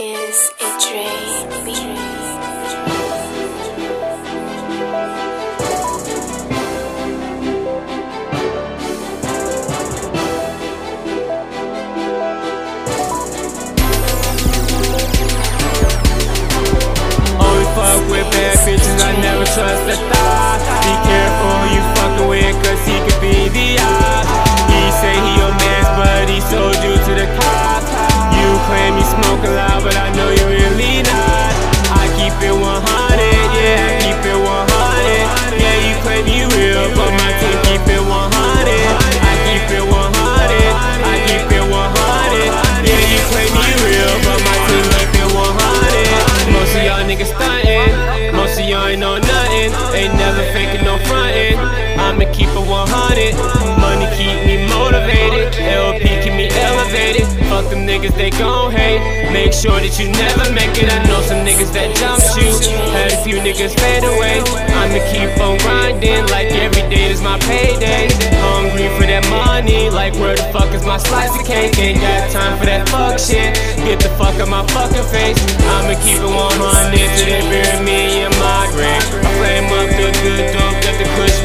is a Dre beat. Only oh, fuck with bad bitches, I never trust a thought. Niggas, they gon' hate. Make sure that you never make it. I know some niggas that jump shoot. Had a few niggas fade away. I'ma keep on grinding like every day is my payday. Hungry for that money, like where the fuck is my slice of cake? Ain't got time for that fuck shit. Get the fuck out my fucking face. I'ma keep it 100 till they bury me in my grave. I flame up the good dope, the kush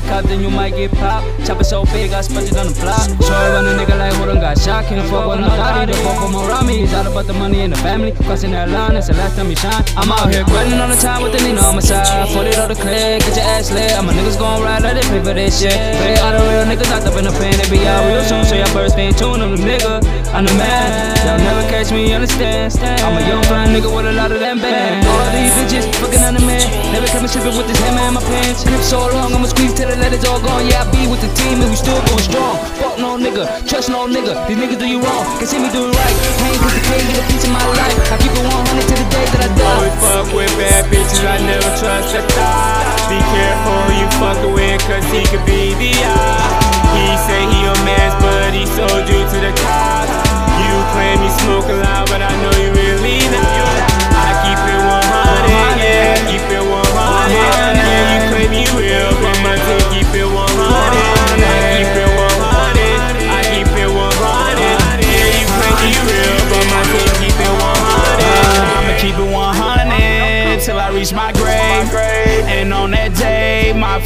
the then you might get popped. Chopper so big, I spent it on the block. Sorry when a nigga like done got shot. Can't fuck with nobody. The fuck with around me. It's all about the money and the family. Crossing that line, that's the last time you shine. I'm out here grinding all the time with the Nino on my side. 40 on the click, get your ass lit. All my niggas gon' ride, let it pay for this shit. Pay all the real niggas locked up in the pen. They be out real soon, so y'all first stay tuned. I'm the nigga, I'm the man. Y'all never catch me, understand? I'm a young fine nigga with a lot of them. All these bitches fucking on the man. Never coming tripping with this hammer in my pants. So long, I'ma squeeze till the letters all gone. Yeah, I be with the team and we still going strong. Fuck no nigga, trust no nigga. These niggas do you wrong, can see me do it right. Pain cause the can't get a piece of my life. I keep it 100 to the day that I die. fuck with bad bitches, I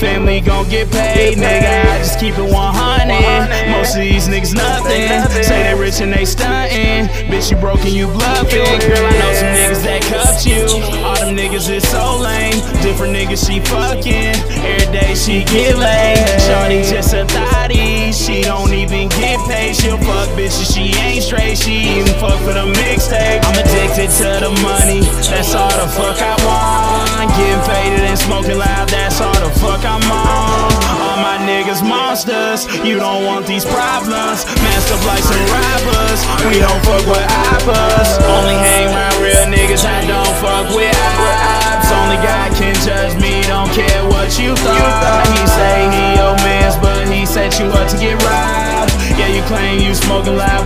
family gon' get paid. Nigga, I just keep it 100. Most of these niggas nothing. Say they rich and they stuntin'. Bitch, you broke and you bluffing. Girl, I know some niggas that cuffed you. All them niggas is so lame. Different niggas she fucking. Every day she get laid. Shorty just a thotty. She don't even get paid. She'll fuck bitches, she ain't straight. She even fuck for the mixtape. I'm addicted to the money. That's all the fuck I want. Getting faded and smoking loud. That's all the fuck I'm on. All my niggas monsters. You don't want these problems. Masked up like some rappers. We don't fuck with oppers. Only hang around real niggas. I don't fuck with ops. Only God can judge me. Don't care what you thought. He say he your man's, but he set you up to get robbed. Yeah, you claim you smoking loud.